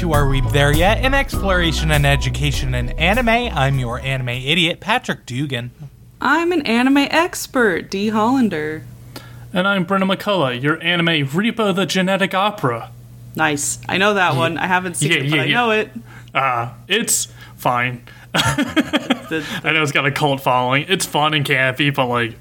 and welcome to Are We There Yet? An exploration and education in anime. I'm your anime idiot, Patrick Dugan. I'm an anime expert, Dee Hollander. And I'm Brenna McCullough, your anime Repo the Genetic Opera. Nice. I know that one. I haven't seen Yeah, it, yeah, but I yeah. know it. Uh, it's fine. The, I know it's got a cult following. It's fun and campy, but like,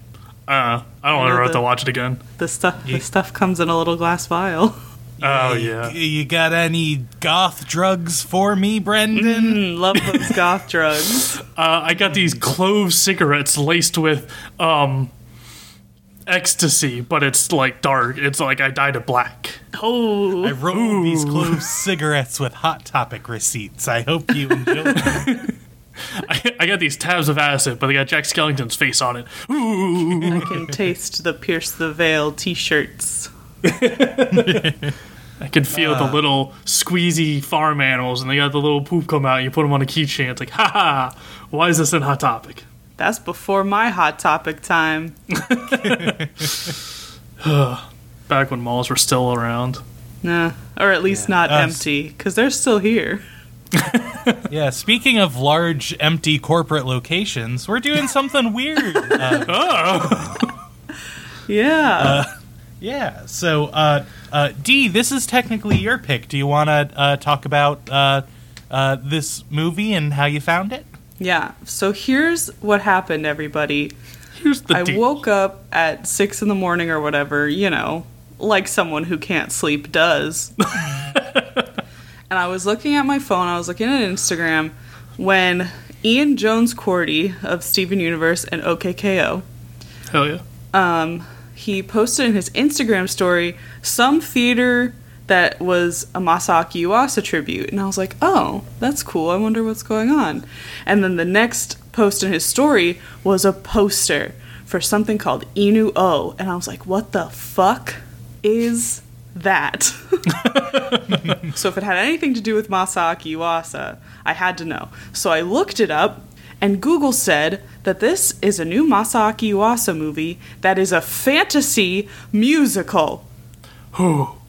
uh, I don't know ever have the- to watch it again. the stuff the stuff comes in a little glass vial. Oh, yeah. You got any goth drugs for me, Brendan? Mm, love those goth drugs. Uh, I got these clove cigarettes laced with um, ecstasy, but it's like dark. It's like I dyed it black. Oh, I wrote these clove cigarettes with Hot Topic receipts. I hope you enjoy them. I, I got these tabs of acid, but they got Jack Skellington's face on it. Ooh. I can taste the Pierce the Veil t-shirts. I can feel the little squeezy farm animals, and they got the little poop come out. And you put them on a keychain. It's like, ha ha! Why is this in Hot Topic? That's before my hot topic time. Back when malls were still around. Nah, or at least not Us. empty, because they're still here. yeah, speaking of large, empty corporate locations, we're doing something weird. Uh, Oh, Yeah. Yeah, so, uh, uh, Dee, this is technically your pick. Do you want to uh, talk about uh, uh, this movie and how you found it? yeah. So here's what happened, everybody. here's the I deal. woke up at six in the morning or whatever, you know, like someone who can't sleep does. and I was looking at my phone, I was looking at Instagram when Ian Jones-Quartey of Steven Universe and OKKO, Hell yeah. um, he posted in his Instagram story some theater that was a Masaaki Yuasa tribute. And I was like, oh, that's cool. I wonder what's going on. And then the next post in his story was a poster for something called Inu O. And I was like, what the fuck is that? so if it had anything to do with Masaaki Yuasa, I had to know. So I looked it up, and Google said that this is a new Masaaki Yuasa movie that is a fantasy musical.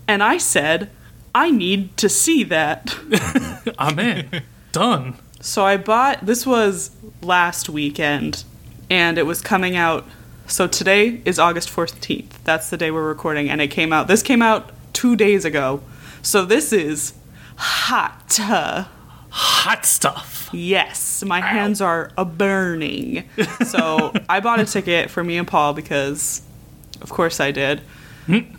And I said, I need to see that. I'm in. Done. So I bought this was last weekend and it was coming out so today is August 14th. That's the day we're recording and it came out this came out 2 days ago. So this is hot. Hot stuff. Yes, my hands are a burning. So I bought a ticket for me and Paul because of course I did.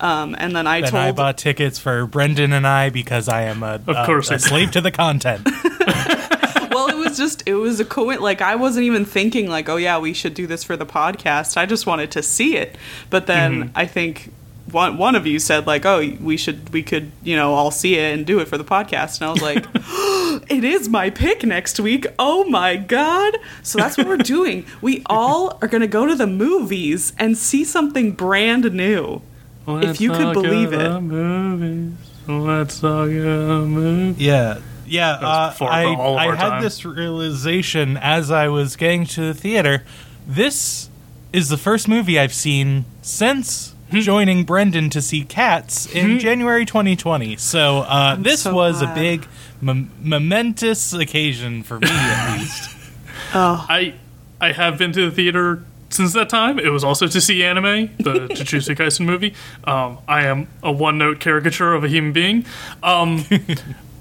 Um, and then I And told I bought tickets for Brendan and I because I am a, a- course a I did. slave to the content. well, it was just it was a co like I wasn't even thinking like, oh yeah, we should do this for the podcast. I just wanted to see it. But then I think one one of you said like, oh, we should we could you know all see it and do it for the podcast. And I was like, it is my pick next week. Oh my god! So that's what we're doing. We all are gonna go to the movies and see something brand new. If you could believe it. Movies. Let's talk about movies. Yeah. Yeah, uh, I, I had time. this realization as I was getting to the theater. This is the first movie I've seen since. joining Brendan to see Cats in January 2020. So uh, this so was glad. a big, mom- momentous occasion for me, at least. Oh, I I have been to the theater since that time. It was also to see anime, the Jujutsu Kaisen movie. Um, I am a one note caricature of a human being. Um,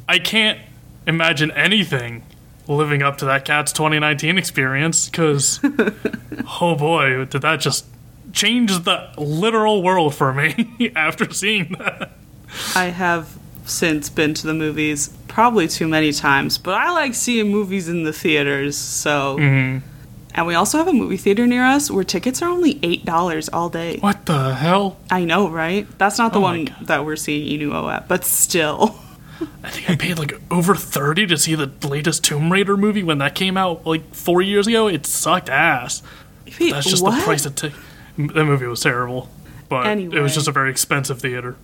I can't imagine anything living up to that Cats 2019 experience because, oh boy, did that just change the literal world for me after seeing that. I have since been to the movies probably too many times, but I like seeing movies in the theaters. So, Mm-hmm. and we also have a movie theater near us where tickets are only eight dollars all day. What the hell? I know, right? That's not the Oh one that we're seeing Inuo at, but still. I think I paid like over 30 to see the latest Tomb Raider movie when that came out like four years ago. It sucked ass. That's just What? the price it took. That movie was terrible. But it was just a very expensive theater.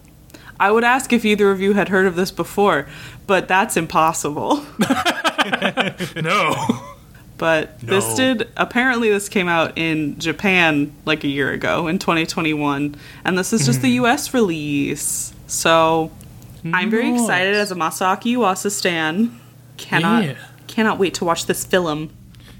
I would ask if either of you had heard of this before, but that's impossible. No. But this did apparently this came out in Japan like a year ago in 2021 and this is just the Mm-hmm. US release. So I'm very excited as a Masaaki Yuasa stan. Cannot Yeah. cannot wait to watch this film.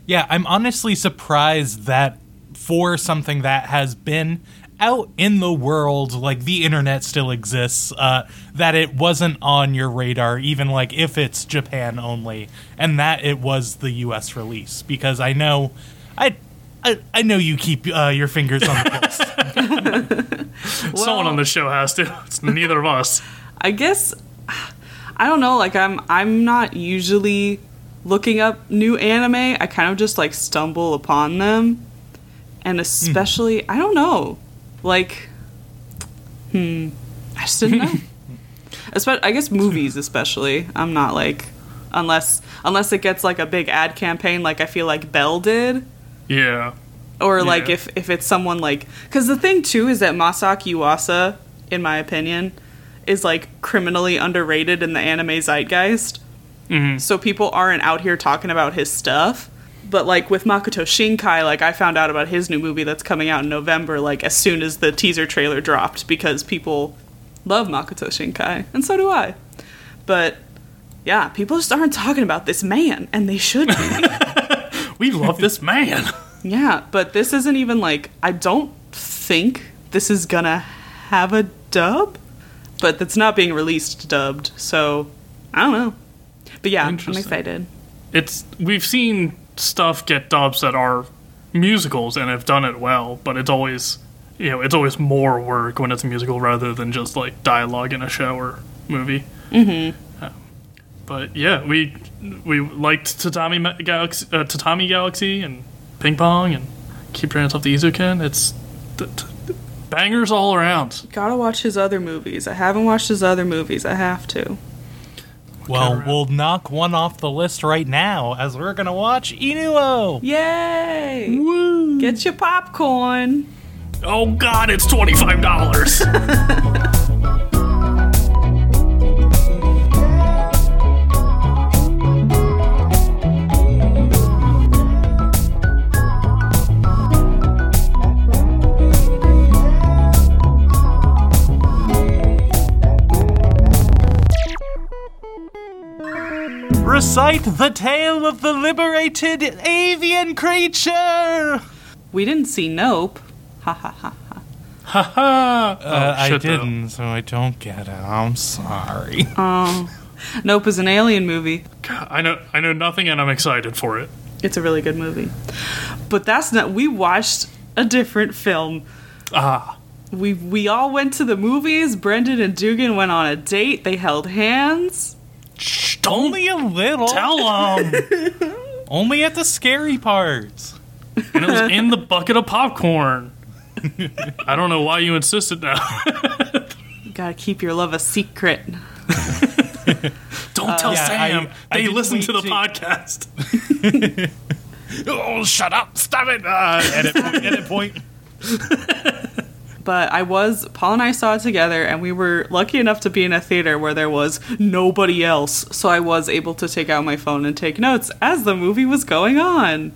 Yeah, I'm honestly surprised that for something that has been out in the world, like the internet still exists, uh, that it wasn't on your radar, even like if it's Japan only, and that it was the U.S. release. Because I know, I, I, I know you keep uh, your fingers on the pulse. Someone on the show has to. It's neither of us. I guess I don't know, like I'm I'm not usually looking up new anime. I kind of just like stumble upon them. And especially I don't know. Like hmm I just didn't know. Espe- I guess movies especially. I'm not like unless unless it gets like a big ad campaign like I feel like Belle did Yeah. or like Yeah. if if it's someone like because the thing too is that Masaaki Yuasa, in my opinion, is like criminally underrated in the anime zeitgeist. Mhm. So people aren't out here talking about his stuff. But like with Makoto Shinkai, like I found out about his new movie that's coming out in November, like as soon as the teaser trailer dropped, because people love Makoto Shinkai, and so do I. But yeah, people just aren't talking about this man, and they should be. We love this man. Yeah, but this isn't even like I don't think this is gonna have a dub, but it's not being released dubbed, so I don't know. But yeah, I'm excited. It's we've seen stuff get dubs that are musicals and have done it well, but it's always you know it's always more work when it's a musical rather than just like dialogue in a show or movie. Mm-hmm. but yeah, we we liked Tatami Galaxy, uh, Tatami Galaxy, and Ping Pong, and Keep Your Hands Off the Eizouken. It's th- th- bangers all around. Gotta watch his other movies. I haven't watched his other movies. I have to. Well, we'll knock one off the list right now as we're going to watch Inuo. Yay! Woo! Get your popcorn. Oh, God, it's $25. Recite the tale of the liberated avian creature. We didn't see Nope. Ha ha ha. Ha ha! Uh, I Oh, shit, though. didn't, so I don't get it. I'm sorry. Oh, Nope is an alien movie. God, I know, I know nothing, and I'm excited for it. It's a really good movie. But that's not. We watched a different film. Ah, We we all went to the movies. Brendan and Dugan went on a date. They held hands. Shh, don't Only a little. tell them. Only at the scary parts. and it was in the bucket of popcorn. I don't know why you insisted now. You gotta keep your love a secret. Don't tell Yeah, Sam. I- I they didn't listen to the to- podcast. Oh, shut up! Stop it! Uh, edit point. Edit point. But I was Paul and I saw it together, and we were lucky enough to be in a theater where there was nobody else. So I was able to take out my phone and take notes as the movie was going on.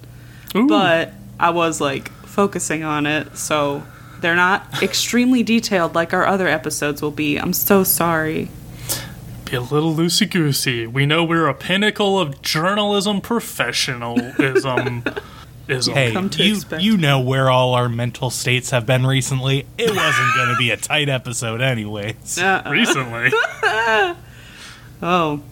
Ooh. But I was like focusing on it, so they're not extremely detailed like our other episodes will be. I'm so sorry. be a little loosey goosey. We know we're a pinnacle of journalism professionalism. Ism. Hey, Come to you expect. you know where all our mental states have been recently. It wasn't going to be a tight episode, anyways. Uh-uh. Recently, Oh.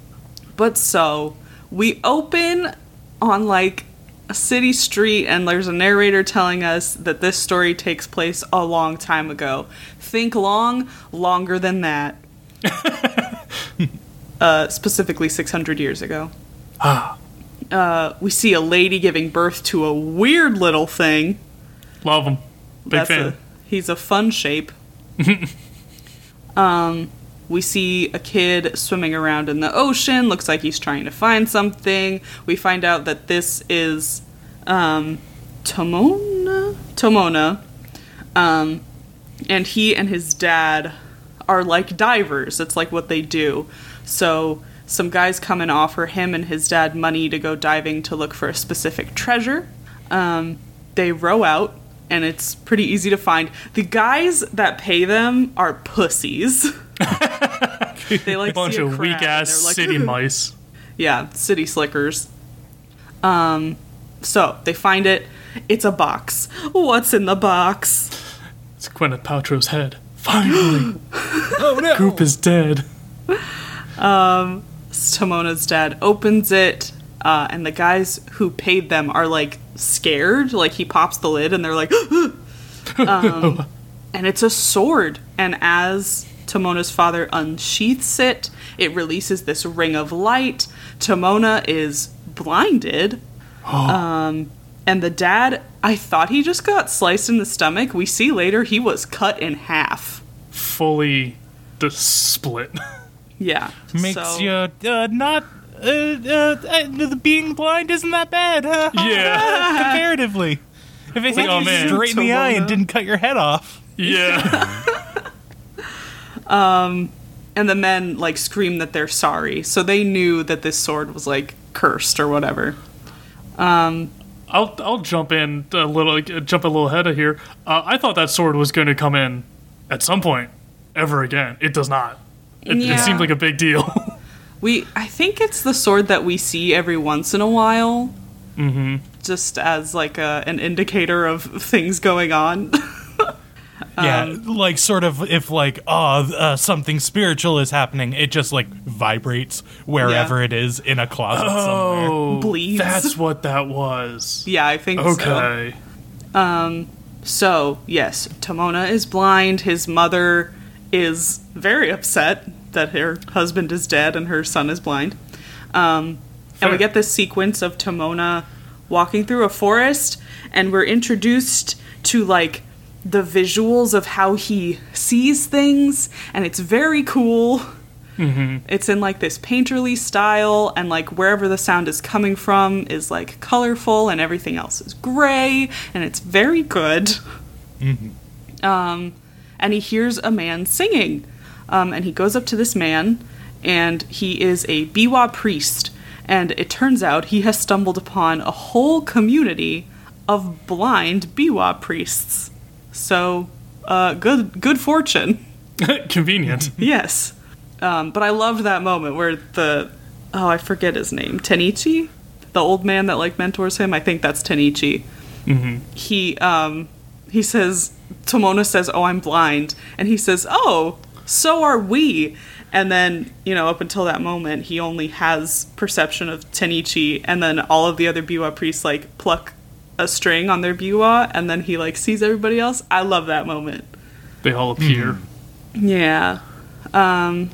But so, we open on like a city street, and there's a narrator telling us that this story takes place a long time ago. Think long, longer than that. uh, specifically 600 years ago. ah, Uh, we see a lady giving birth to a weird little thing. love him. Big That's fan. A, he's a fun shape. um, we see a kid swimming around in the ocean. Looks like he's trying to find something. We find out that this is um, Tomona. Tomona. Um, and he and his dad are like divers. It's like what they do. So some guys come and offer him and his dad money to go diving to look for a specific treasure. Um, they row out, and it's pretty easy to find. The guys that pay them are pussies. They like a bunch a of weak ass like, city mice. Yeah, city slickers. Um, so they find it. It's a box. What's in the box? It's Gwyneth Paltrow's head. Finally, Oh no! Goop is dead. Tomona's dad opens it, uh, and the guys who paid them are like scared. Like he pops the lid, and they're like, um, and it's a sword. And as Tomona's father unsheaths it, it releases this ring of light. Tomona is blinded. um, and the dad, I thought he just got sliced in the stomach. We see later he was cut in half. Fully the split. Yeah. Makes so- you uh, not. Uh, uh, uh, being blind isn't that bad, huh? Yeah. Comparatively. If it hit oh, you man. straight in the eye and didn't cut your head off. Yeah. um, and the men like scream that they're sorry so they knew that this sword was like cursed or whatever Um, I'll I'll jump in a little, jump a little ahead of here. Uh, I thought that sword was going to come in at some point ever again. It does not. It, Yeah. it seems like a big deal. we i think it's the sword that we see every once in a while mm-hmm. just as like a, an indicator of things going on Yeah, Um, like sort of if like oh uh, something spiritual is happening, it just like vibrates wherever Yeah. it is in a closet somewhere. oh, Bleeds. That's what that was. yeah i think so Okay. so yes tomona is blind his mother is very upset that her husband is dead and her son is blind um, and we get this sequence of Tomona walking through a forest, and we're introduced to like the visuals of how he sees things, and it's very cool. It's in like this painterly style, and like wherever the sound is coming from is like colorful, and everything else is gray, and it's very good. Um, and he hears a man singing, um, and he goes up to this man, and he is a Biwa priest, and it turns out he has stumbled upon a whole community of blind Biwa priests. So, uh, good good fortune. Convenient. Yes. Um, but I loved that moment where the oh I forget his name Tenichi, the old man that like mentors him. I think that's Tenichi. He um he says Tomona says oh I'm blind, and he says oh so are we. And then you know up until that moment he only has perception of Tenichi, and then all of the other Biwa priests like pluck a string on their Biwa, and then he like sees everybody else. I love that moment. They all appear. Yeah. Um,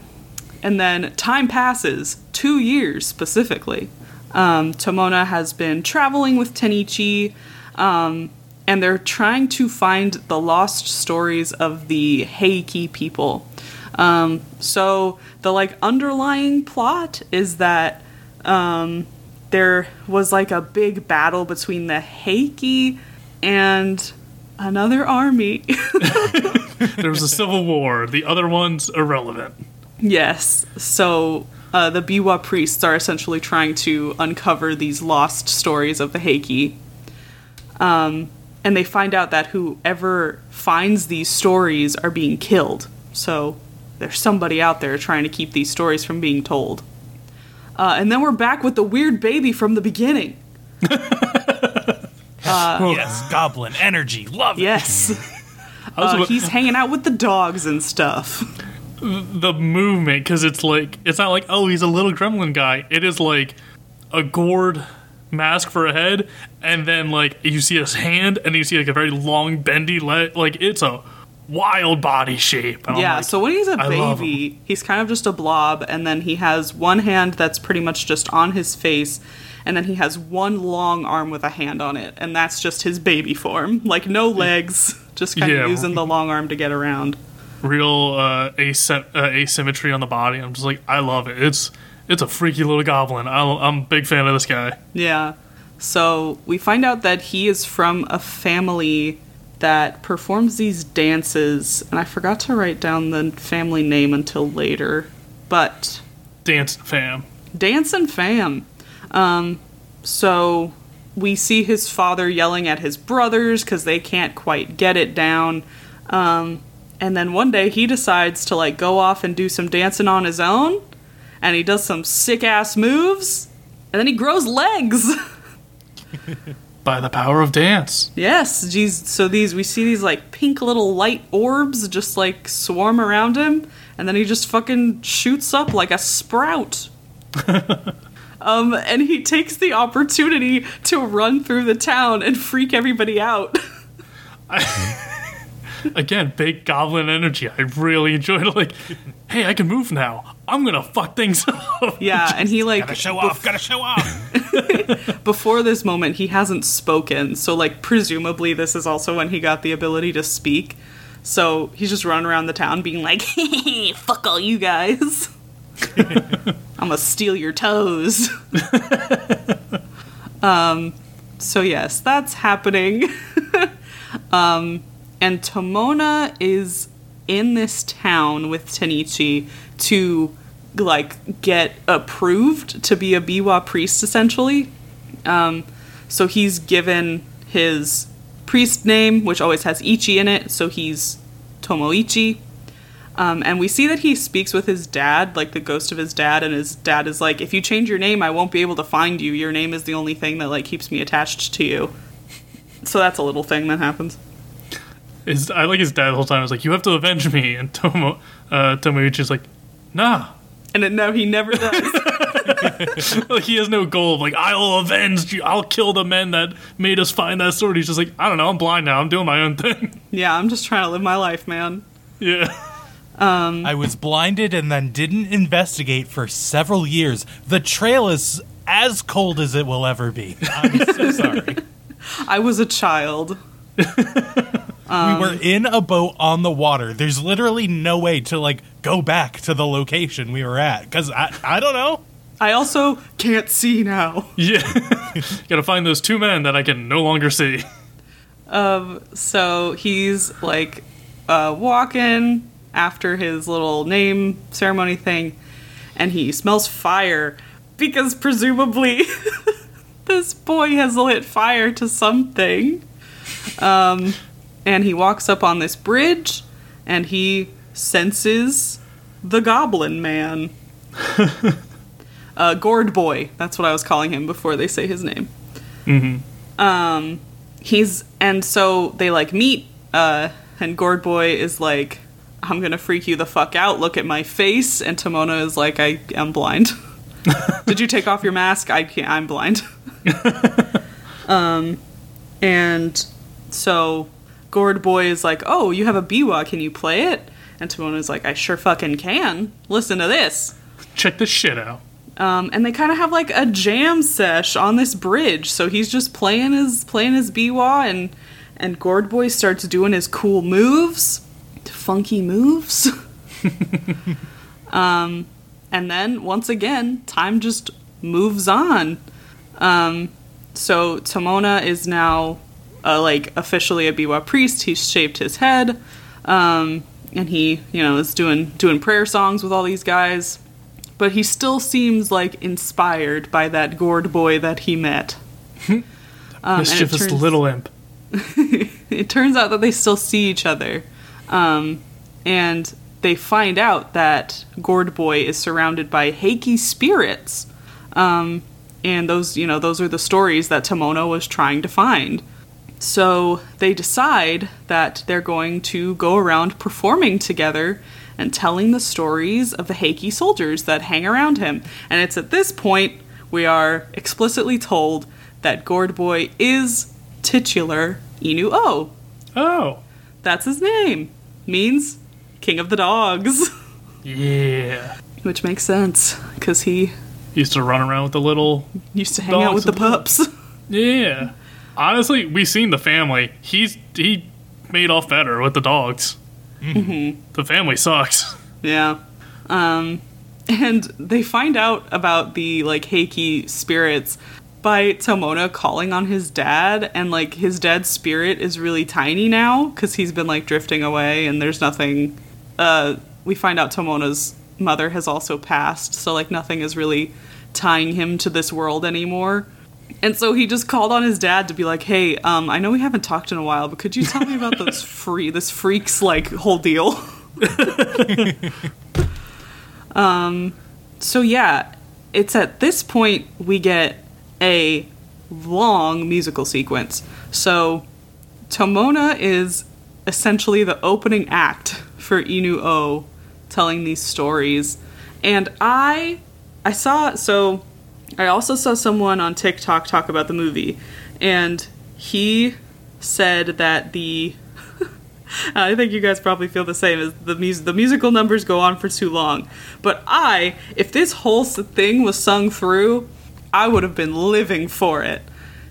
and then time passes, two years specifically. Um, Tomona has been traveling with Tenichi, um, and they're trying to find the lost stories of the Heike people. Um, so the like underlying plot is that um, there was like a big battle between the Heike and another army. There was a civil war. The other one's irrelevant. Yes. So uh, the Biwa priests are essentially trying to uncover these lost stories of the Heike. Um, and they find out that whoever finds these stories are being killed. So there's somebody out there trying to keep these stories from being told. Uh, and then we're back with the weird baby from the beginning. yes, goblin energy, love it. Yes. Uh, he's hanging out with the dogs and stuff. the movement because it's like it's not like oh he's a little gremlin guy. It is like a gourd mask for a head, and then like you see his hand, and you see like a very long bendy leg. Like it's a wild body shape. And Yeah, like, so when he's a I baby, he's kind of just a blob, and then he has one hand that's pretty much just on his face, and then he has one long arm with a hand on it, and that's just his baby form. Like, no legs, just kind Yeah. of using the long arm to get around. real uh, asym- uh, asymmetry on the body. I'm just like I love it. It's it's a freaky little goblin. I, I'm a big fan of this guy. Yeah. So we find out that he is from a family that performs these dances, and I forgot to write down the family name until later, but Dance fam. Dance and fam. Um, so we see his father yelling at his brothers because they can't quite get it down. Um, and then one day he decides to like go off and do some dancing on his own, and he does some sick ass moves, and then he grows legs. By the power of dance. yes, geez. So these we see these like pink little light orbs just like swarm around him, and then he just fucking shoots up like a sprout. um, and he takes the opportunity to run through the town and freak everybody out. Again, big goblin energy. I really enjoyed it. Like, hey, I can move now. I'm gonna fuck things up. yeah, and he like Gotta show off. Gotta show off. before this moment he hasn't spoken so like presumably this is also when he got the ability to speak so he's just running around the town being like fuck all you guys i'm gonna steal your toes um so yes that's happening um and tomona is in this town with Tenichi to like get approved to be a biwa priest essentially um, so he's given his priest name, which always has Ichi in it, so he's Tomoichi. Um, and we see that he speaks with his dad, like the ghost of his dad, and his dad is like, "If you change your name, I won't be able to find you. Your name is the only thing that like keeps me attached to you." So that's a little thing that happens. His, I like his dad the whole time. I was like, you have to avenge me. And Tomo, uh, Tomoichi's like, nah. And then, no, he never does. Like, he has no goal of like, I'll avenge you. I'll kill the men that made us find that sword. He's just like, I don't know. I'm blind now. I'm doing my own thing. yeah, I'm just trying to live my life, man. yeah. Um, I was blinded and then didn't investigate for several years. The trail is as cold as it will ever be. I'm so sorry. I was a child. We were in a boat on the water. There's literally no way to like go back to the location we were at because I I don't know. I also can't see now. Yeah. Gotta find those two men that I can no longer see. Um, so he's like uh, walking after his little name ceremony thing, and he smells fire because presumably this boy has lit fire to something. Um, and he walks up on this bridge, and he senses the Goblin Man. uh, Gourd Boy. That's what I was calling him before they say his name. Um, he's and so they like meet uh and gourd boy is like i'm gonna freak you the fuck out. Look at my face. And Tomona is like i am blind. Did you take off your mask? I can't i'm blind. Um and so gourd boy is like oh you have a biwa can you play it and tomona is like i sure fucking can listen to this Check this shit out. um, and they kind of have like a jam sesh on this bridge. So he's just playing his playing his biwa, and and Gourd Boy starts doing his cool moves, funky moves. um, and then once again, time just moves on. Um, so Tomona is now uh, like officially a biwa priest. He's shaved his head, um, and he you know is doing doing prayer songs with all these guys but he still seems like inspired by that gourd boy that he met. Um, and it Mischievous turns- little imp. it turns out that they still see each other. Um, and they find out that Gourd Boy is surrounded by Heike spirits. Um, and those, you know, those are the stories that Tomona was trying to find. So they decide that they're going to go around performing together and telling the stories of the Heike soldiers that hang around him. And it's at this point we are explicitly told that Gourd Boy is titular Inu O. Oh. That's his name. Means King of the Dogs. Yeah. Which makes sense, because he Used to run around with the little. used to hang out with Dogs the of the- pups. Yeah. Honestly, we seen the family. He's he made off better with the dogs. Mm-hmm. The family sucks. Yeah. Um, and they find out about the like Heike spirits by Tomona calling on his dad, and like his dad's spirit is really tiny now because he's been like drifting away, and there's nothing. Uh, we find out Tomona's mother has also passed, so like nothing is really tying him to this world anymore. And so he just called on his dad to be like, "Hey, um, I know we haven't talked in a while, but could you tell me about those free this freaks like whole deal?" um, so yeah, it's at this point we get a long musical sequence. So Tomona is essentially the opening act for Inu O telling these stories. And I I saw so I also saw someone on TikTok talk about the movie and he said that the I think you guys probably feel the same as the mus- the musical numbers go on for too long. But I, if this whole thing was sung through, I would have been living for it.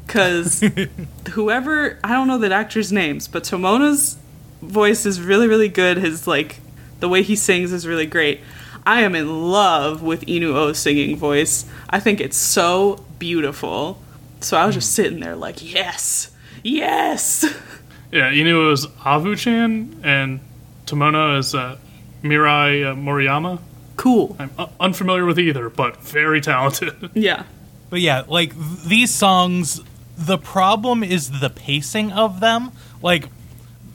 Cuz whoever, I don't know the actors' names, but Tomona's voice is really really good. His like the way he sings is really great. I am in love with Inu O's singing voice. I think it's so beautiful. So I was just sitting there like, yes, yes. Yeah, Inu is Avu-chan, and Tomona is uh, Mirai uh, Moriyama. Cool. I'm uh, unfamiliar with either, but very talented. Yeah. But yeah, like these songs, the problem is the pacing of them. Like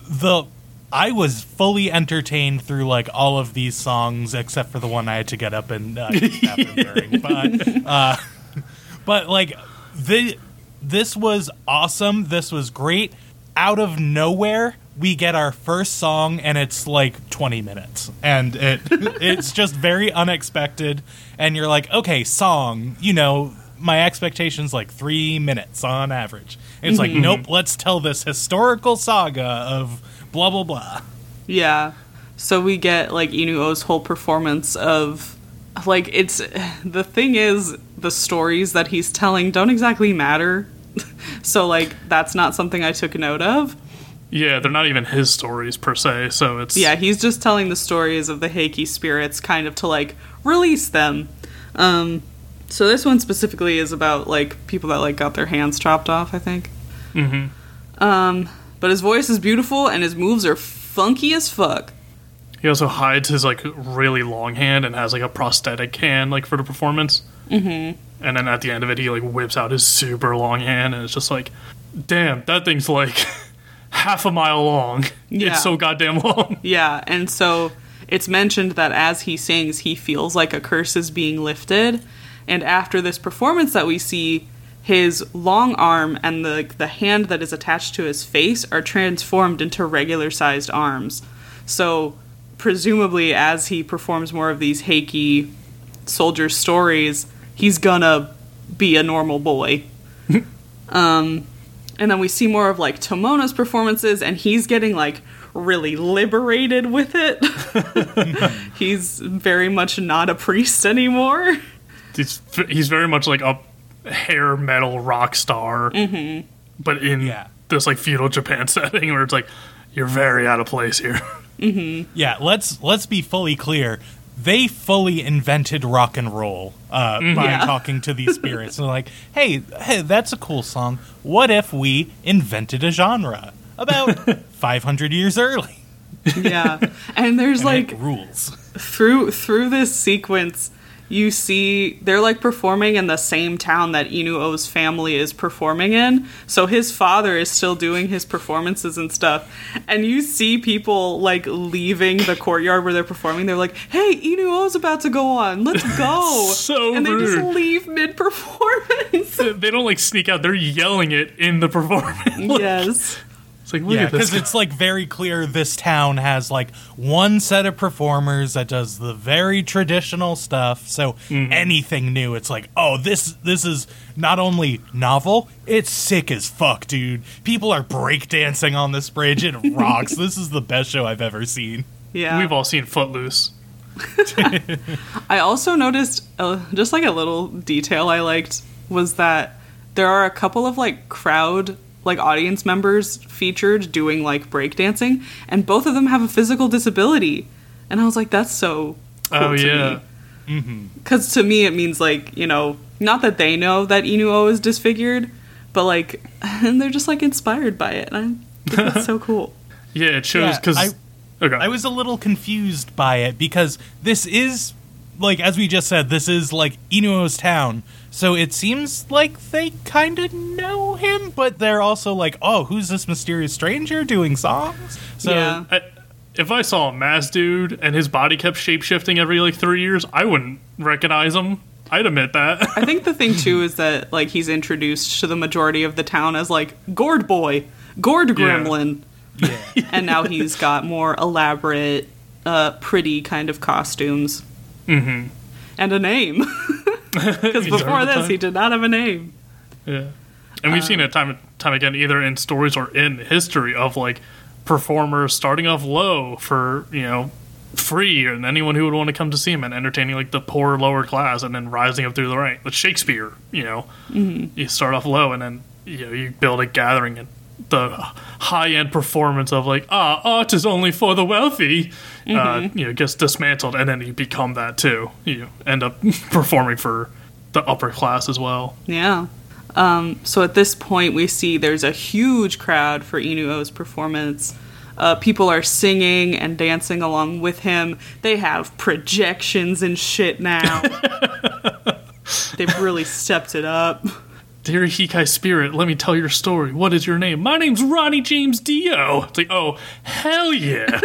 the I was fully entertained through like all of these songs except for the one I had to get up and uh, eat the bathroom during. But uh, but like the this was awesome. This was great. Out of nowhere, we get our first song, and it's like 20 minutes, and it it's just very unexpected. And you're like, okay, song, you know, my expectations like three minutes on average. And it's like, nope, let's tell this historical saga of blah blah blah. Yeah. So we get like Inu O's whole performance of like it's the thing is the stories that he's telling don't exactly matter. so like that's not something I took note of. yeah, they're not even his stories per se, so it's Yeah, he's just telling the stories of the Heike spirits kind of to like release them. Um so this one specifically is about like people that like got their hands chopped off, I think. Mhm. Um but his voice is beautiful and his moves are funky as fuck. He also hides his like really long hand and has like a prosthetic hand like for the performance. Mm-hmm. And then at the end of it, he like whips out his super long hand, and it's just like, damn, that thing's like half a mile long. Yeah. It's so goddamn long. Yeah, and so it's mentioned that as he sings, he feels like a curse is being lifted. And after this performance that we see, his long arm and the the hand that is attached to his face are transformed into regular sized arms. So presumably as he performs more of these Heike soldier stories, he's gonna be a normal boy. um and then we see more of like Tomona's performances, and he's getting like really liberated with it. he's very much not a priest anymore. He's he's very much like a hair metal rock star, mm-hmm. but in Yeah. this like feudal Japan setting where it's like you're very out of place here. Yeah, let's let's be fully clear. They fully invented rock and roll uh, by Yeah. talking to these spirits. They're like, "Hey, hey, that's a cool song. What if we invented a genre about 500 years early?" Yeah, and there's And like rules. through through this sequence you see they're like performing in the same town that Inu O's family is performing in. So his father is still doing his performances and stuff. And you see people like leaving the courtyard where they're performing. They're like, "Hey, Inu O's about to go on. Let's go." So and they just leave mid performance. they don't like sneak out; they're yelling it in the performance. yes. It's like look Yeah, because it's like very clear this town has like one set of performers that does the very traditional stuff. So anything new, it's like, oh, this this is not only novel, it's sick as fuck, dude. People are breakdancing on this bridge. It rocks. this is the best show I've ever seen. Yeah. We've all seen Footloose. I also noticed uh, just like a little detail I liked was that there are a couple of like crowd like audience members featured doing like breakdancing and both of them have a physical disability and I was like that's so oh, cool Oh to yeah. Mm-hmm. me cuz to me it means like you know not that they know that Inuo is disfigured but like and they're just like inspired by it and I think that's so cool Yeah, it shows Yeah, because I- okay. I was a little confused by it because this is like as we just said, this is like Inuo's town, so it seems like they kind of know him, but they're also like, oh, who's this mysterious stranger doing songs? So Yeah. I, if I saw a mass dude and his body kept shape shifting every like three years, I wouldn't recognize him. I'd admit that. I think the thing too is that like he's introduced to the majority of the town as like Gourd Boy, Gourd Gremlin, yeah. and now he's got more elaborate, uh, pretty kind of costumes mm-hmm. and a name. Because before this, he did not have a name. Yeah, and we've seen it time and time again, either in stories or in history of like performers starting off low for you know free and anyone who would want to come to see him and entertaining like the poor lower class and then rising up through the rank. Like Shakespeare, you know, mm-hmm. you start off low and then you know you build a gathering and the high end performance of like ah art is only for the wealthy, uh, you know, gets dismantled and then you become that too. You end up performing for the upper class as well. Yeah. Um, so at this point, we see there's a huge crowd for Inuo's performance. Uh, people are singing and dancing along with him. They have projections and shit now. They've really stepped it up. Dear Heike Spirit, let me tell your story. What is your name? My name's Ronnie James Dio. It's like, oh, hell yeah.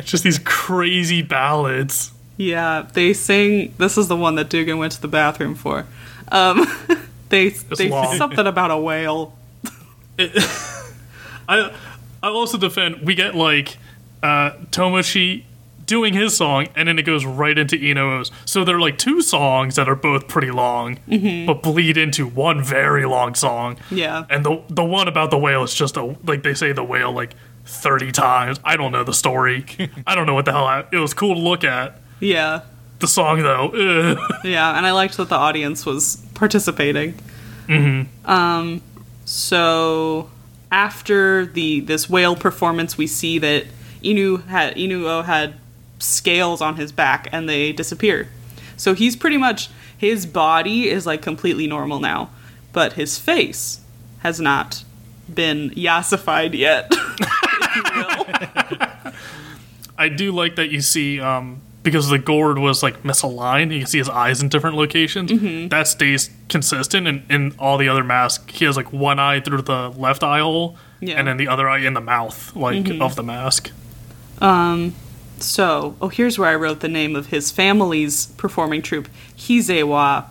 Just these crazy ballads. Yeah, they sing. This is the one that Dugan went to the bathroom for. Um, they they long. something about a whale. I I'll also defend we get like uh Tomoshi doing his song and then it goes right into Ino's. So they're like two songs that are both pretty long, but bleed into one very long song. Yeah. And the the one about the whale is just a like they say the whale like 30 times. I don't know the story. I don't know what the hell I, it was cool to look at. Yeah, The song though. ugh. yeah, and I liked that the audience was participating. Mm-hmm. Um, so after the this whale performance, we see that Inu had Inuo had scales on his back, and they disappear. So he's pretty much his body is like completely normal now, but his face has not been yassified yet. if you will. I do like that you see um because the gourd was like misaligned, you can see his eyes in different locations. Mm-hmm. That stays consistent, and in all the other masks, he has like one eye through the left eye hole, Yeah. Mm-hmm. and then the other eye in the mouth, like of the mask. So, oh, here's where I wrote the name of his family's performing troupe, Hizewa.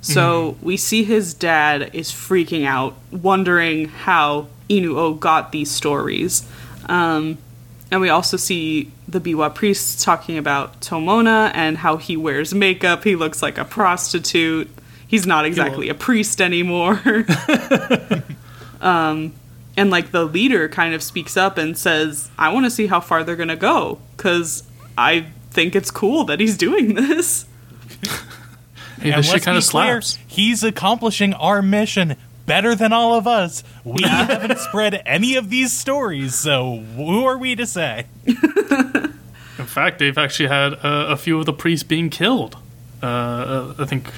So we see his dad is freaking out, wondering how Inuo got these stories. Um, and we also see the Biwa priests talking about Tomona and how he wears makeup. He looks like a prostitute. He's not exactly a priest anymore. um, and like the leader kind of speaks up and says, I want to see how far they're going to go because I think it's cool that he's doing this. Hey, And this shit kind be of clear, slaps. he's accomplishing our mission better than all of us. We haven't spread any of these stories, so who are we to say? In fact, they've actually had uh, a few of the priests being killed. Uh, Uh, I think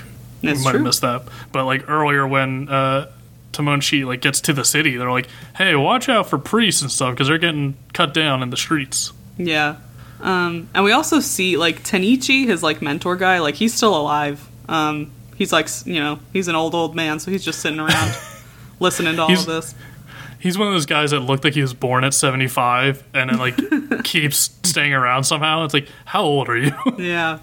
That's we might true. have missed that, but like earlier when uh, Tomonchi like gets to the city, they're like, "Hey, watch out for priests and stuff because they're getting cut down in the streets." Yeah. Um, and we also see like Tenichi, his like mentor guy, like he's still alive. Um, he's like, you know, he's an old, old man, so he's just sitting around listening to all He's- of this. He's one of those guys that looked like he was born at 75 and then like keeps staying around somehow. It's like, how old are you? Yeah.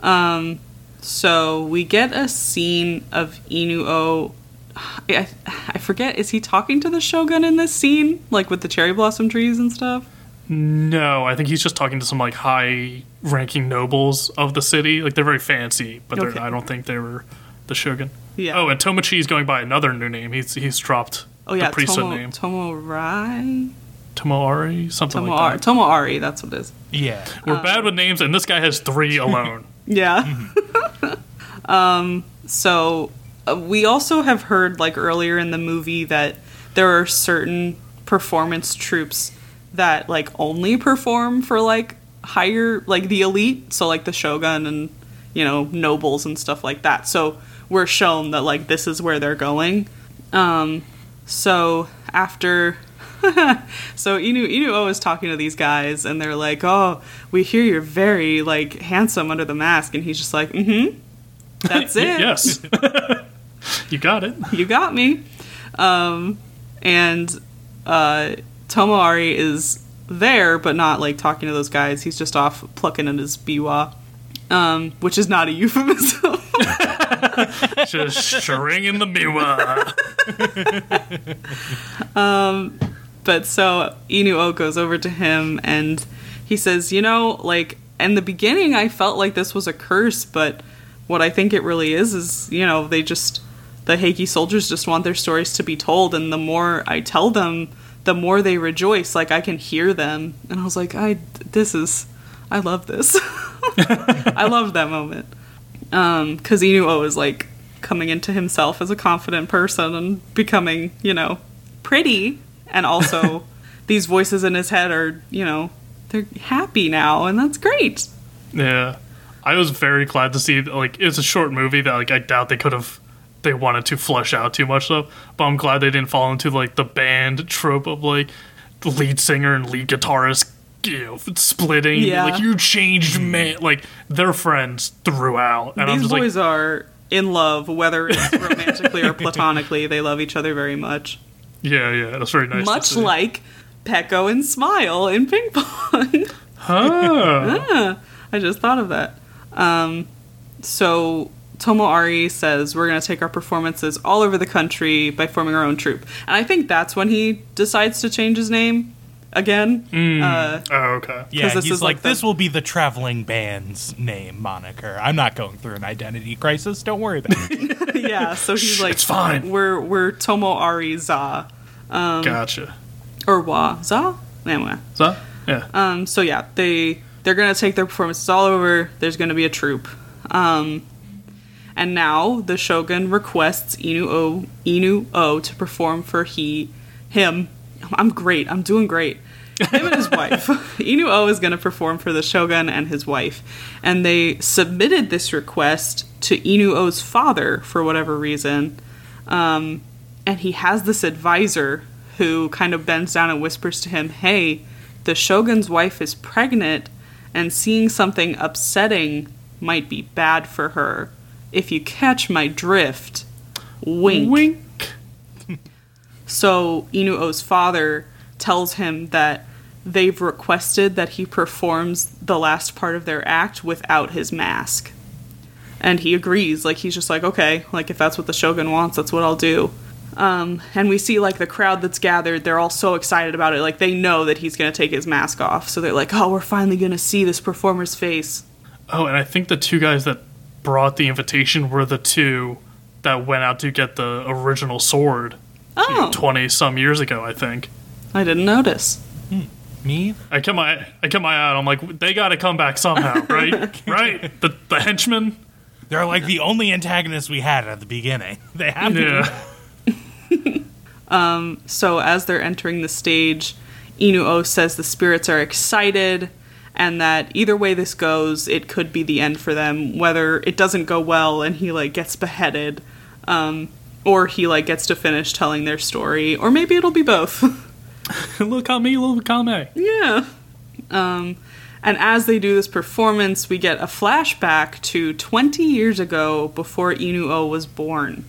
Um, so we get a scene of Inuo. I, I forget, is he talking to the Shogun in this scene? Like with the cherry blossom trees and stuff? no, I think he's just talking to some like high ranking nobles of the city. Like they're very fancy, but Okay. I don't think they were the shogun. Yeah. Oh, and Tomochi is going by another new name. He's he's dropped Oh, yeah. the priesthood Tomo, name. Tomorai? Tomoari, something Tomoari. like that. Tomoari, that's what it is. Yeah. We're bad with names, and this guy has three alone. Yeah. um, so we also have heard, like earlier in the movie, that there are certain performance troops that like only perform for like higher, like the elite. So like the shogun and you know nobles and stuff like that. So we're shown that like this is where they're going. Um, so after So Inu Inuo is talking to these guys, and they're like, "Oh, we hear you're very like handsome under the mask," and he's just like, "Mm-hmm, that's it. yes. you got it. you got me." Um, and uh, Tomoari is there, but not like talking to those guys. He's just off plucking at his biwa, um, which is not a euphemism. Just stringing the miwa. But so Inuo goes over to him and he says, You know, like, in the beginning, I felt like this was a curse, but what I think it really is is, you know, they just, the Heike soldiers just want their stories to be told, and the more I tell them, the more they rejoice. Like, I can hear them. And I was like, I, this is, I love this. I love that moment. Um, cause Inuo is like coming into himself as a confident person and becoming, you know, pretty and also these voices in his head are you know they're happy now and that's great Yeah. I was very glad to see like it's a short movie that like I doubt they could have they wanted to flesh out too much though. But I'm glad they didn't fall into like the band trope of like the lead singer and lead guitarist you know, splitting. Yeah. Like you changed man like they're friends throughout. And these boys like are in love whether it's romantically or platonically they love each other very much Yeah, yeah, that's very nice. much like Peco and smile in ping pong Huh. i just thought of that um, so tomoari says we're going to take our performances all over the country by forming our own troupe and i think that's when he decides to change his name again uh, Oh, okay. Yeah, 'Cause this he's is like, like the- this will be the traveling band's name moniker. I'm not going through an identity crisis. Don't worry about it. yeah, so he's Shh, like, it's fine. We're we're Tomo Ari Za Um, gotcha. or Wa Za. Anyway, So, yeah. um, so yeah, they they're gonna take their performances all over. There's gonna be a troupe, um, and now the Shogun requests Inu O Inu O to perform for he him. I'm great. I'm doing great. Him and his wife. Inu O is going to perform for the Shogun and his wife. And they submitted this request to Inu O's father for whatever reason. Um, and he has this advisor who kind of bends down and whispers to him, Hey, the Shogun's wife is pregnant, and seeing something upsetting might be bad for her. If you catch my drift, wink. Wink. So Inuo's father tells him that they've requested that he performs the last part of their act without his mask. And he agrees. Like he's just like, okay, like if that's what the shogun wants, that's what I'll do. Um, and we see like the crowd that's gathered, they're all so excited about it. Like they know that he's gonna take his mask off. So they're like, oh, we're finally gonna see this performer's face. Oh, and I think the two guys that brought the invitation were the two that went out to get the original sword oh. twenty some years ago. I think. I didn't notice. Hmm. Me? I kept my I kept my eye out. I'm like, they got to come back somehow, right? right? The the henchmen. They're like the only antagonists we had at the beginning. They have to. Yeah. Um, so as they're entering the stage, Inuo says the spirits are excited and that either way this goes, it could be the end for them. Whether it doesn't go well and he like gets beheaded, um, or he like gets to finish telling their story, or maybe it'll be both. look at me, look at me. yeah. Um, and as they do this performance, we get a flashback to 20 years ago before Inuo was born.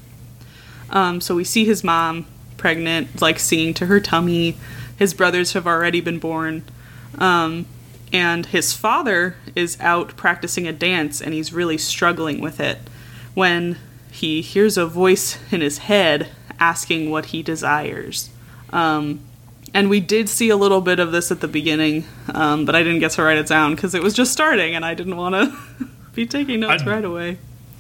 Um, so we see his mom pregnant, like singing to her tummy. His brothers have already been born. Um, and his father is out practicing a dance and he's really struggling with it when he hears a voice in his head asking what he desires. Um, and we did see a little bit of this at the beginning, um, but I didn't get to write it down because it was just starting and I didn't want to be taking notes I- right away.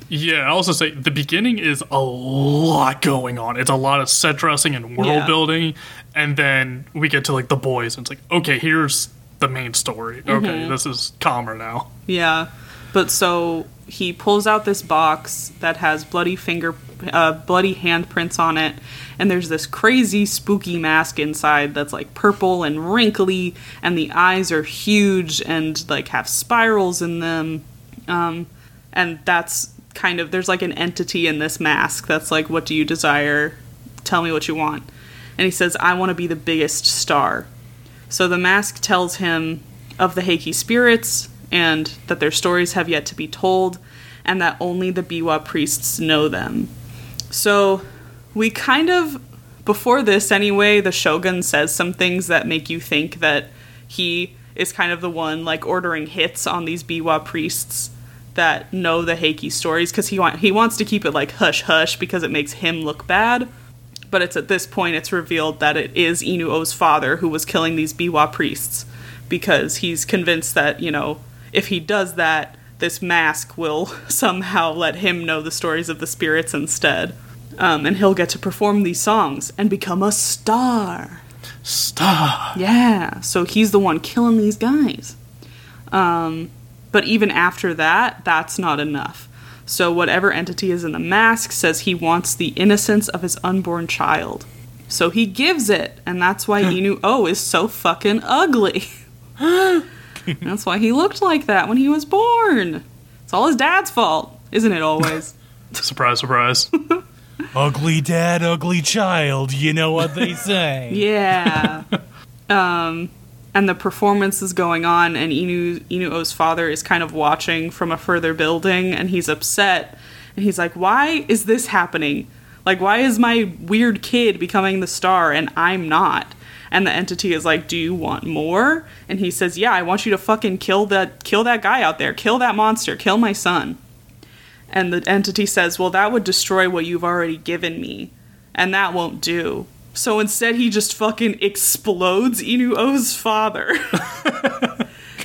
Yeah, I also say the beginning is a lot going on. It's a lot of set dressing and world Yeah. building, and then we get to like the boys, and it's like, okay, here's the main story. Okay, this is calmer now. Yeah, but so he pulls out this box that has bloody finger, uh, bloody handprints on it, and there's this crazy spooky mask inside that's like purple and wrinkly, and the eyes are huge and like have spirals in them, um, and that's kind of there's like an entity in this mask that's like, what do you desire? Tell me what you want. and he says, I want to be the biggest star. So the mask tells him of the Heike spirits and that their stories have yet to be told, and that only the Biwa priests know them. So we kind of, before this anyway, the Shogun says some things that make you think that he is kind of the one like ordering hits on these Biwa priests that know the Heike stories because he he wants to keep it like hush hush because it makes him look bad. But it's at this point it's revealed that it is Inuo's father who was killing these Biwa priests because he's convinced that you know if he does that, this mask will somehow let him know the stories of the spirits instead. Um, and he'll get to perform these songs and become a star. Star. Yeah, so he's the one killing these guys. Um, but even after that, that's not enough. So whatever entity is in the mask says he wants the innocence of his unborn child. So he gives it, and that's why Inu O is so fucking ugly. that's why he looked like that when he was born. It's all his dad's fault, isn't it always? Surprise, surprise. ugly dad, ugly child. You know what they say. Yeah. um, and the performance is going on, and Inu Inuo's father is kind of watching from a further building, and he's upset, and he's like, "Why is this happening? Like, why is my weird kid becoming the star and I'm not?" And the entity is like, "Do you want more?" And he says, "Yeah, I want you to fucking kill that kill that guy out there, kill that monster, kill my son." And the entity says, Well, that would destroy what you've already given me. And that won't do. So instead, he just fucking explodes Inuo's father.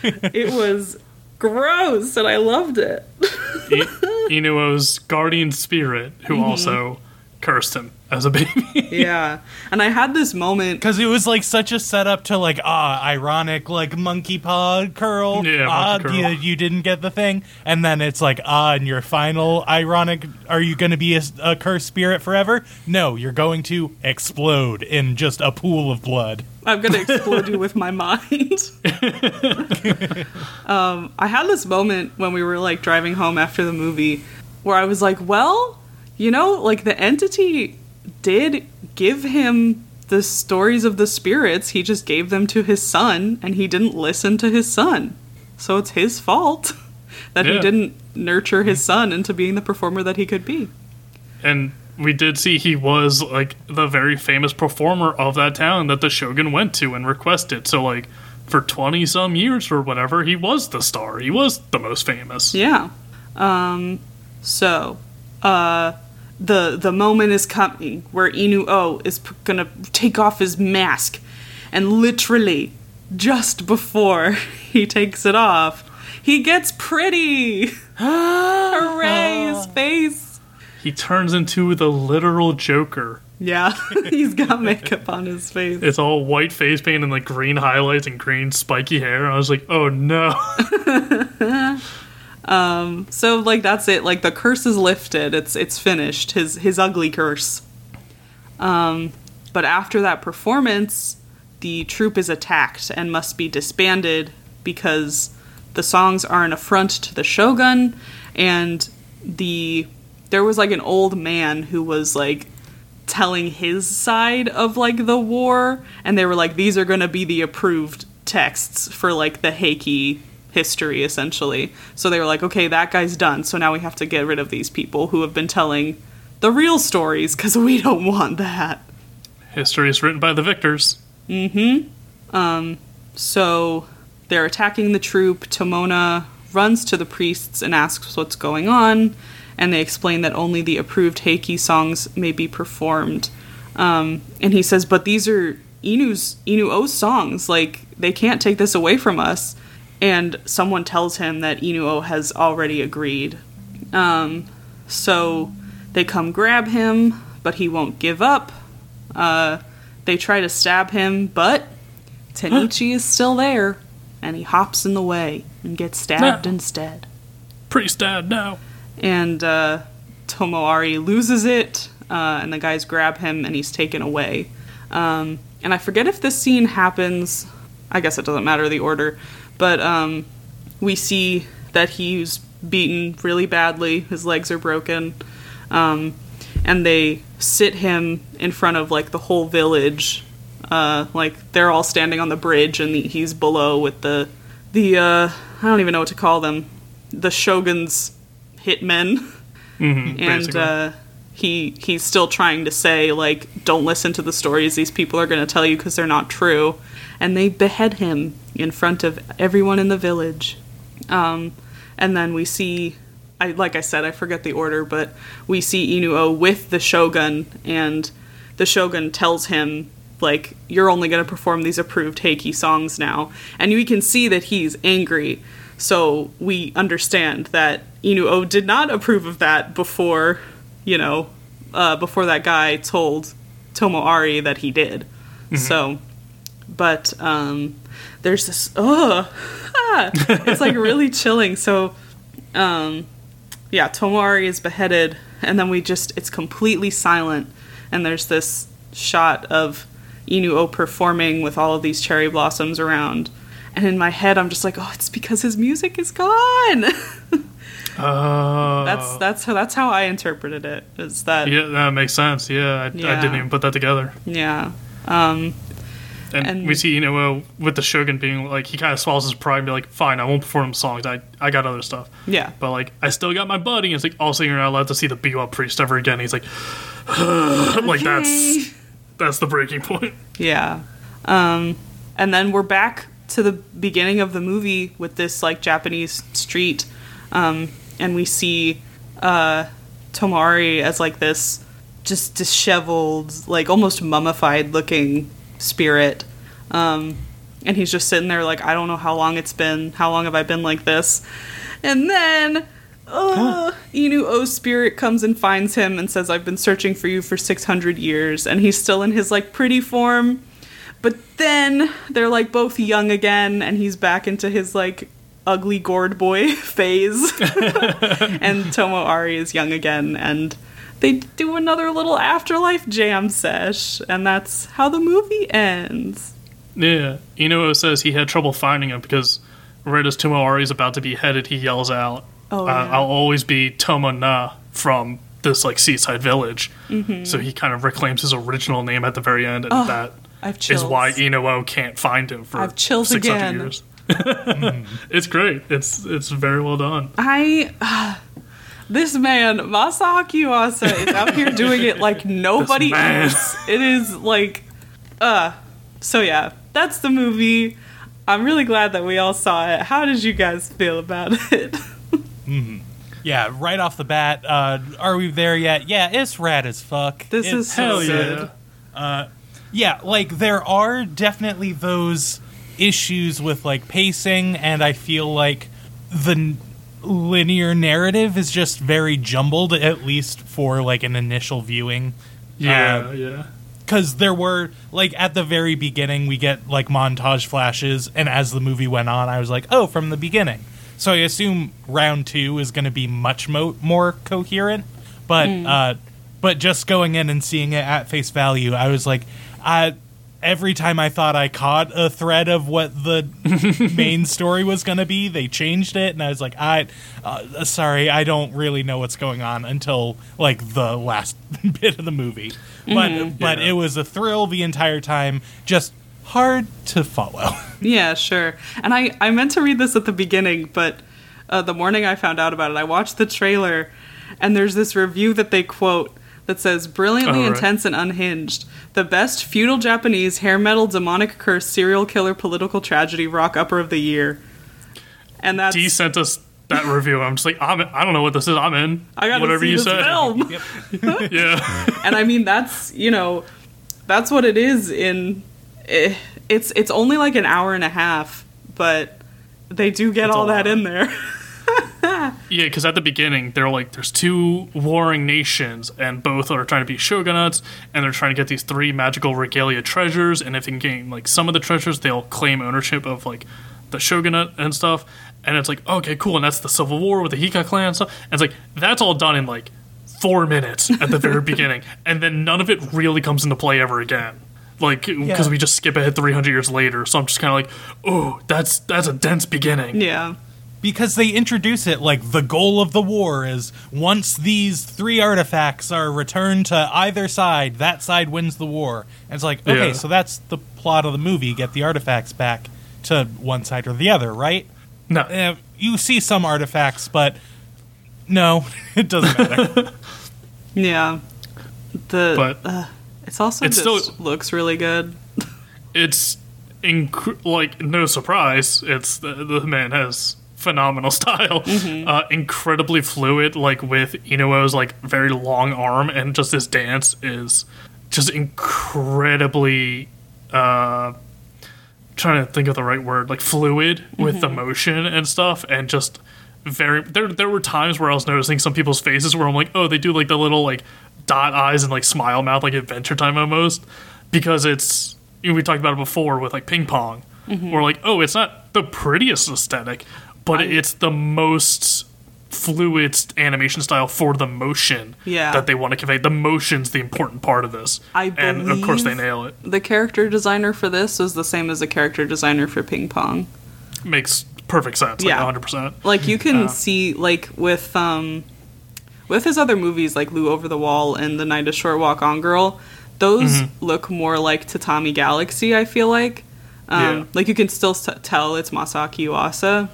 it was gross, and I loved it. I- Inuo's guardian spirit, who Mm-hmm. also cursed him as a baby. yeah. And I had this moment. Because it was like such a setup to like ah ironic like monkey paw curl Yeah, ah monkey curl. You, you didn't get the thing and then it's like ah and your final ironic are you going to be a, a cursed spirit forever no you're going to explode in just a pool of blood I'm gonna explode you with my mind. um, I had this moment when we were like driving home after the movie where I was like, well, you know, like the entity did give him the stories of the spirits. He just gave them to his son and he didn't listen to his son. So it's his fault that he didn't nurture his son into being the performer that he could be. and we did see he was like the very famous performer of that town that the shogun went to and requested. So like for 20 some years or whatever, he was the star. He was the most famous. Yeah. Um so uh the the moment is coming where Inu O is p- going to take off his mask and literally just before he takes it off, he gets pretty. Hooray, his oh. face. He turns into the literal Joker. Yeah, he's got makeup on his face. It's all white face paint and like green highlights and green spiky hair. I was like, oh no. So like that's it. Like the curse is lifted. It's it's finished. His his ugly curse. Um, but after that performance, the troupe is attacked and must be disbanded because the songs are an affront to the shogun and the there was like an old man who was like telling his side of like the war and they were like these are going to be the approved texts for like the Heike history essentially. So they were like okay that guy's done so now we have to get rid of these people who have been telling the real stories cuz we don't want that. History is written by the victors. Mm hmm. Um, so they're attacking the troop. Tomona runs to the priests and asks what's going on, and they explain that only the approved Heike songs may be performed. Um, and he says, "But these are Inu's Inu O's songs. Like they can't take this away from us." And someone tells him that Inuo has already agreed. Um, so they come grab him, but he won't give up. Uh, they try to stab him, but Tenichi is still there, and he hops in the way and gets stabbed No. instead. Priest dad, no. And uh, Tomoari loses it, uh, and the guys grab him, and he's taken away. Um, and I forget if this scene happens. I guess it doesn't matter the order, but um, we see that he's beaten really badly. His legs are broken. Um, and they sit him in front of like the whole village. Uh, like they're all standing on the bridge, and the, he's below with the the uh, I don't even know what to call them, the shogun's hitmen, and basically. uh, he he's still trying to say like, don't listen to the stories these people are going to tell you because they're not true, and they behead him in front of everyone in the village. Um, and then we see, I like I said, I forget the order, but we see Inuo with the shogun, and the shogun tells him like, "You're only going to perform these approved Heike songs now," and we can see that he's angry. So we understand that Inuo did not approve of that before, you know, uh, before that guy told Tomoari that he did. So, but um, there's this. Oh, it's like really chilling. So, um, yeah, Tomoari is beheaded, and then we just it's completely silent, and there's this shot of Inuo performing with all of these cherry blossoms around. And in my head, I'm just like, oh, it's because his music is gone. Uh, that's that's how that's how I interpreted it. Is that yeah? yeah, that makes sense. Yeah, I, I didn't even put that together. Yeah. Um, And, And- we see, you know, uh, with the Shogun being like, he kind of swallows his pride and be like, fine, I won't perform songs. I, I got other stuff. yeah, But like, I still got my buddy. And it's like, also, you're not allowed to see the Biwa priest ever again. He's like, like that's that's the breaking point. yeah. Um, and then we're back to the beginning of the movie with this like Japanese street, um, and we see uh, Tomoari as like this just disheveled, like almost mummified looking spirit. Um, and he's just sitting there like, I don't know how long it's been. How long have I been like this? And then uh, Inu O's spirit comes and finds him and says, I've been searching for you for 600 years. And he's still in his like pretty form. But then they're like both young again, and he's back into his like ugly gourd boy phase. and Tomo Ari is young again, and they do another little afterlife jam sesh, and that's how the movie ends. Yeah. Inuo says he had trouble finding him because right as Tomoari is about to be headed, he yells out, Oh, uh, yeah. I'll always be Tomo Na from this like seaside village. Mm-hmm. So he kind of reclaims his original name at the very end, and that I have is why Inuo can't find him for I have chills 600 again. years. it's great. It's it's very well done. I. this man, Masaaki Yuasa, is out here doing it like nobody else. It is like. Uh. So, yeah, that's the movie. I'm really glad that we all saw it. How did you guys feel about it? Yeah, right off the bat, uh, are we there yet? Yeah, it's rad as fuck. This It's is so Hell good. yeah. yeah, like there are definitely those issues with like pacing, and I feel like the linear narrative is just very jumbled, at least for like an initial viewing. Yeah, Uh, yeah. because there were like at the very beginning we get like montage flashes and as the movie went on i was like oh from the beginning so i assume round two is going to be much mo- more coherent but uh but just going in and seeing it at face value i was like i every time i thought i caught a thread of what the main story was going to be they changed it and i was like i uh, sorry i don't really know what's going on until like the last bit of the movie but but Yeah. it was a thrill the entire time just hard to follow Yeah, sure. And I, I meant to read this at the beginning, but uh, the morning I found out about it, I watched the trailer, and there's this review that they quote that says brilliantly Oh, right. intense and unhinged. The best feudal Japanese hair metal demonic curse serial killer political tragedy rock upper of the year. And that's Dee sent us that review. I'm just like, I'm, I don't know what this is. I'm in. I gotta Whatever you said. film. Yeah. and I mean that's you know that's what it is in eh, it's it's only like an hour and a half, but they do get That's all that lot. in there. Yeah, because at the beginning they're like, there's two warring nations, and both are trying to be shogunates, and they're trying to get these three magical regalia treasures. And if they can gain like some of the treasures, they'll claim ownership of like the shogunate and stuff. And it's like, okay, cool, and that's the civil war with the Heike clan and stuff. And it's like that's all done in like four minutes at the very beginning, and then none of it really comes into play ever again. Like because Yeah. we just skip ahead 300 years later, so I'm just kind of like, oh, that's that's a dense beginning. yeah. Because they introduce it like the goal of the war is once these three artifacts are returned to either side, that side wins the war. And it's like, okay, Yeah. so that's the plot of the movie: get the artifacts back to one side or the other, right? No, Uh, you see some artifacts, but no, it doesn't matter. Yeah. The But- uh, it's also It's just still- looks really good. it's inc- like no surprise. It's the, the man has phenomenal style, uh, incredibly fluid. Like with Inuo's like very long arm, and just his dance is just incredibly. Uh, trying to think of the right word, like fluid with the motion and stuff, and just very. There, there were times where I was noticing some people's faces where I'm like, oh, they do like the little like dot eyes and like smile mouth, like Adventure Time almost, because it's. You know, we talked about it before with like ping pong. We're like, oh, it's not the prettiest aesthetic, but it's the most fluid animation style for the motion Yeah. that they want to convey. The motion's the important part of this, I and of course they nail it. The character designer for this was the same as the character designer for Ping Pong. Makes perfect sense. Like Yeah. 100. percent Like you can see like with um with his other movies like Lu Over the Wall and The Night Is Short Walk on Girl, those Mm-hmm. look more like Tatami Galaxy, I feel like. Um, Yeah. Like you can still tell it's Masaaki Yuasa,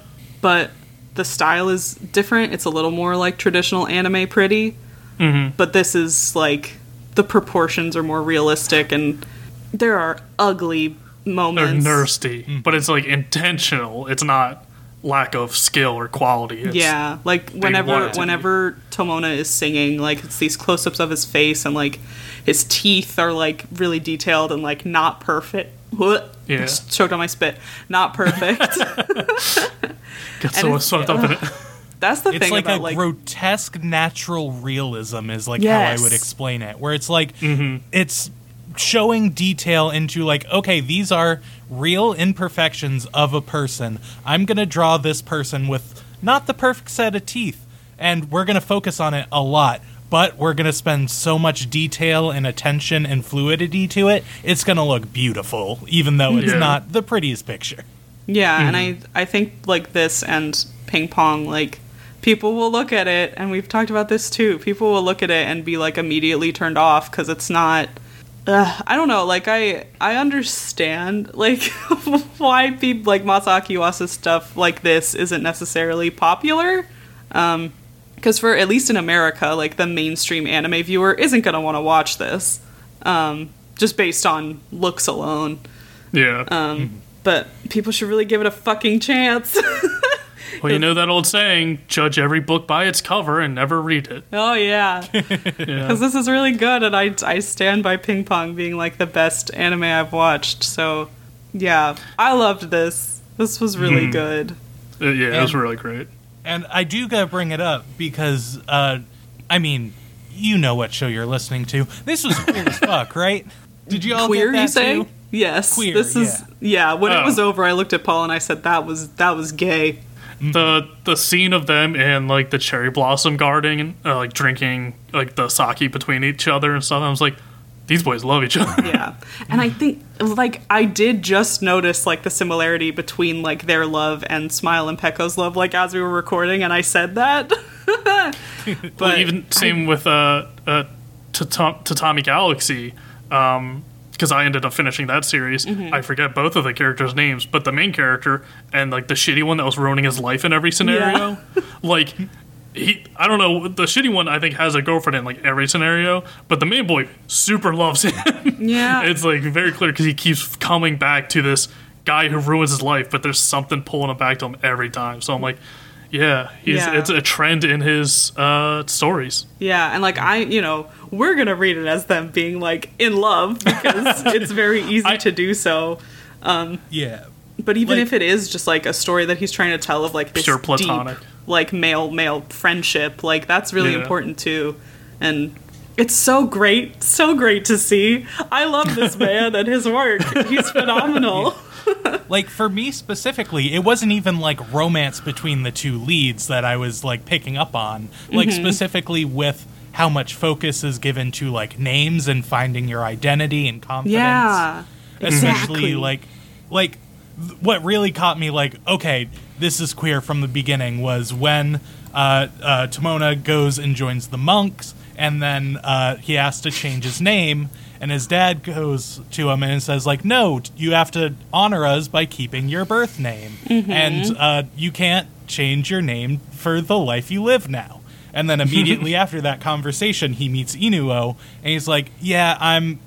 but the style is different. It's a little more like traditional anime pretty. Mm-hmm. But this is like the proportions are more realistic and there are ugly moments. They're moments. thirsty, but it's like intentional. It's not lack of skill or quality. It's, yeah, like whenever want be. whenever Tomona is singing, like it's these close-ups of his face and like his teeth are like really detailed and like not perfect. What? Yeah. Just choked on my spit. Not perfect. Get and so swept up in it. That's the thing. it's thing like about a like grotesque natural realism is like Yes. how I would explain it. Where it's like Mm-hmm. it's showing detail into like okay, these are real imperfections of a person. I'm going to draw this person with not the perfect set of teeth and we're going to focus on it a lot. But we're going to spend so much detail and attention and fluidity to it. It's going to look beautiful, even though it's Yeah. not the prettiest picture. Yeah, and Mm-hmm. I I think like this and ping pong like people will look at it and we've talked about this too. People will look at it and be like immediately turned off cuz it's not uh, I don't know, like I I understand like why people like Masaaki Yuasa's stuff like this isn't necessarily popular. Um because for at least in America, like the mainstream anime viewer isn't going to want to watch this. Um just based on looks alone. Yeah. Um, but people should really give it a fucking chance. well, you know that old saying: judge every book by its cover and never read it. oh yeah, Yeah. because this is really good, and I I stand by Ping Pong being like the best anime I've watched. So yeah, I loved this. This was really good. Uh, yeah, it was really great. And I do gotta bring it up because, uh, I mean, you know what show you're listening to. This was queer as fuck, right? Did you all Queer, get that you say? too? Yes. Queer, This is yeah. When it Oh. was over, I looked at Paul and I said that was that was gay. The the scene of them in like the cherry blossom garden, uh, like drinking like the sake between each other and stuff. I was like, these boys love each other. Yeah. And I think like I did just notice like the similarity between like their love and Smile and Peco's love like as we were recording and I said that. Well, but even same with uh, uh, Tatam- Tatami Galaxy, because I ended up finishing that series. Mm-hmm. I forget both of the characters' names, but the main character and like the shitty one that was ruining his life in every scenario, like. He, I don't know. The shitty one, I think, has a girlfriend in like every scenario, but the main boy super loves him. Yeah. it's like very clear because he keeps coming back to this guy who ruins his life, but there's something pulling him back to him every time. So I'm like, yeah, he's, Yeah. it's a trend in his uh, stories. Yeah, and like I, you know, we're gonna read it as them being like in love because it's very easy I- to do so. Yeah. But even Like- if it is just like a story that he's trying to tell of like this Pure deep, platonic. Like male male friendship, like that's really Yeah. important too. And it's so great, so great to see. I love this man and his work. He's phenomenal. Like for me specifically, it wasn't even like romance between the two leads that I was like picking up on. Like Mm-hmm. specifically with how much focus is given to like names and finding your identity and confidence. Yeah. especially Exactly. like like what really caught me like, okay, this is queer from the beginning was when uh, uh, Tomona goes and joins the monks, and then uh, he has to change his name, and his dad goes to him and says like, no, you have to honor us by keeping your birth name, and uh, you can't change your name for the life you live now. And then immediately after that conversation, he meets Inuo, and he's like, "Yeah, I'm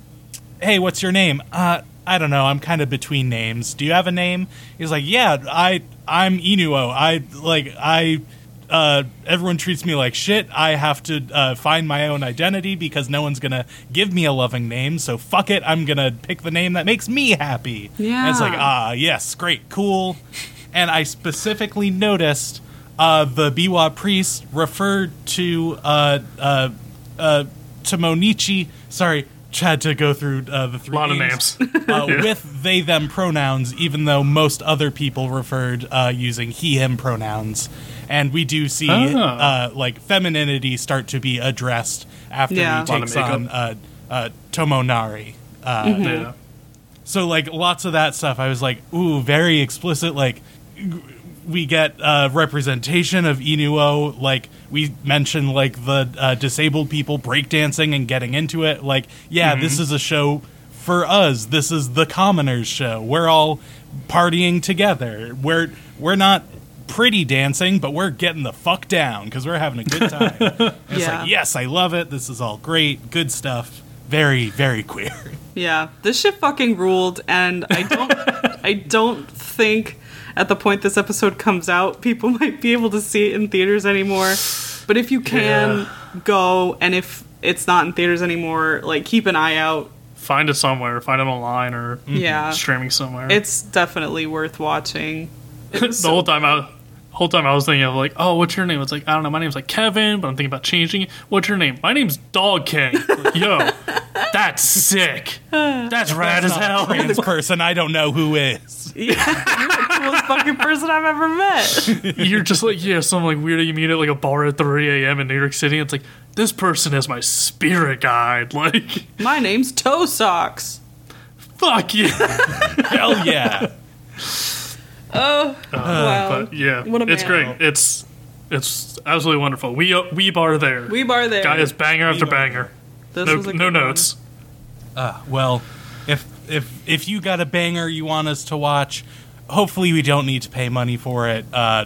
hey, what's your name? Uh, I don't know. I'm kind of between names. Do you have a name? He's like, yeah, I, I'm Inuo. I like, I, uh, everyone treats me like shit. I have to uh, find my own identity because no one's gonna give me a loving name. So fuck it. I'm gonna pick the name that makes me happy. And it's like, Yeah. ah, yes, great, cool. And I specifically noticed uh, the Biwa priest referred to uh, uh, uh, to Monichi. Sorry, had to go through uh, the three Lot of names, names. uh, Yeah. with they them pronouns, even though most other people referred uh, using he him pronouns. And we do see Ah. uh, like femininity start to be addressed after Yeah. he Lot of takes on uh, uh, Tomonari. Uh, Yeah. so like lots of that stuff i was like ooh very explicit like g- we get uh, representation of inuo like we mentioned like the uh, disabled people breakdancing and getting into it. Like yeah this is a show for us. This is the commoners show. We're all partying together. We're we're not pretty dancing but we're getting the fuck down because we're having a good time. It's Yeah. like yes i love it. This is all great. Good stuff. Very very queer. Yeah, this shit fucking ruled, and I don't, I don't think at the point this episode comes out, people might be able to see it in theaters anymore. But if you can go, and if it's not in theaters anymore, like keep an eye out. Find it somewhere. Find it online or mm-hmm, Yeah, streaming somewhere. it's definitely worth watching. The whole time I whole time I was thinking of like, oh, what's your name? It's like I don't know. My name's like Kevin, but I'm thinking about changing it. What's your name? My name's Dog King. Like, Yo, that's sick. That's rad as Not a hell. trans person i don't know who is Yeah, you're the coolest fucking person I've ever met. You're just like yeah, some like weirdo you meet at like a bar at 3 a.m. in New York City. It's like this person is my spirit guide. Like My name's Toe Socks. fuck yeah. hell yeah Oh, wow. But yeah, What a it's man. great. It's it's absolutely wonderful. We uh, we bar there. We bar there. Guy is banger after bar banger. This No, was a no good one. notes. Uh, well, if if if you got a banger you want us to watch, hopefully we don't need to pay money for it uh,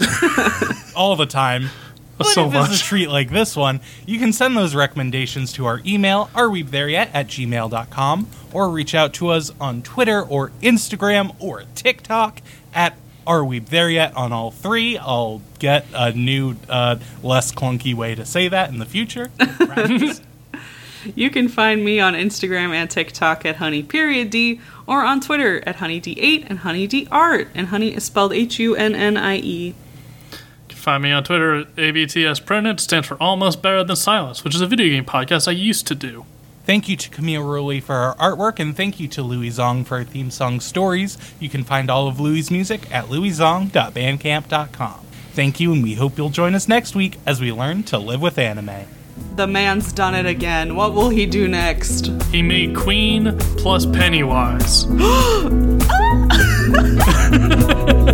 all the time. But So if it's a treat like this one, you can send those recommendations to our email, arewethereYet at gmail.com, or reach out to us on Twitter or Instagram or TikTok at Are We There Yet on all three. I'll get a new, uh, less clunky way to say that in the future. You can find me on Instagram and TikTok at honey period d or on Twitter at honeyd8 and honeydart and honey is spelled H U N N I E. You can find me on Twitter at ABTS Printed. Stands for Almost Better Than Silence, which is a video game podcast I used to do. Thank you to Camille Rowley for our artwork, and thank you to Louis Zong for our theme song stories. You can find all of Louis' music at louiszong.bandcamp.com. Thank you, and we hope you'll join us next week as we learn to live with anime. The man's done it again. What will he do next? He made Queen plus Pennywise. Ah!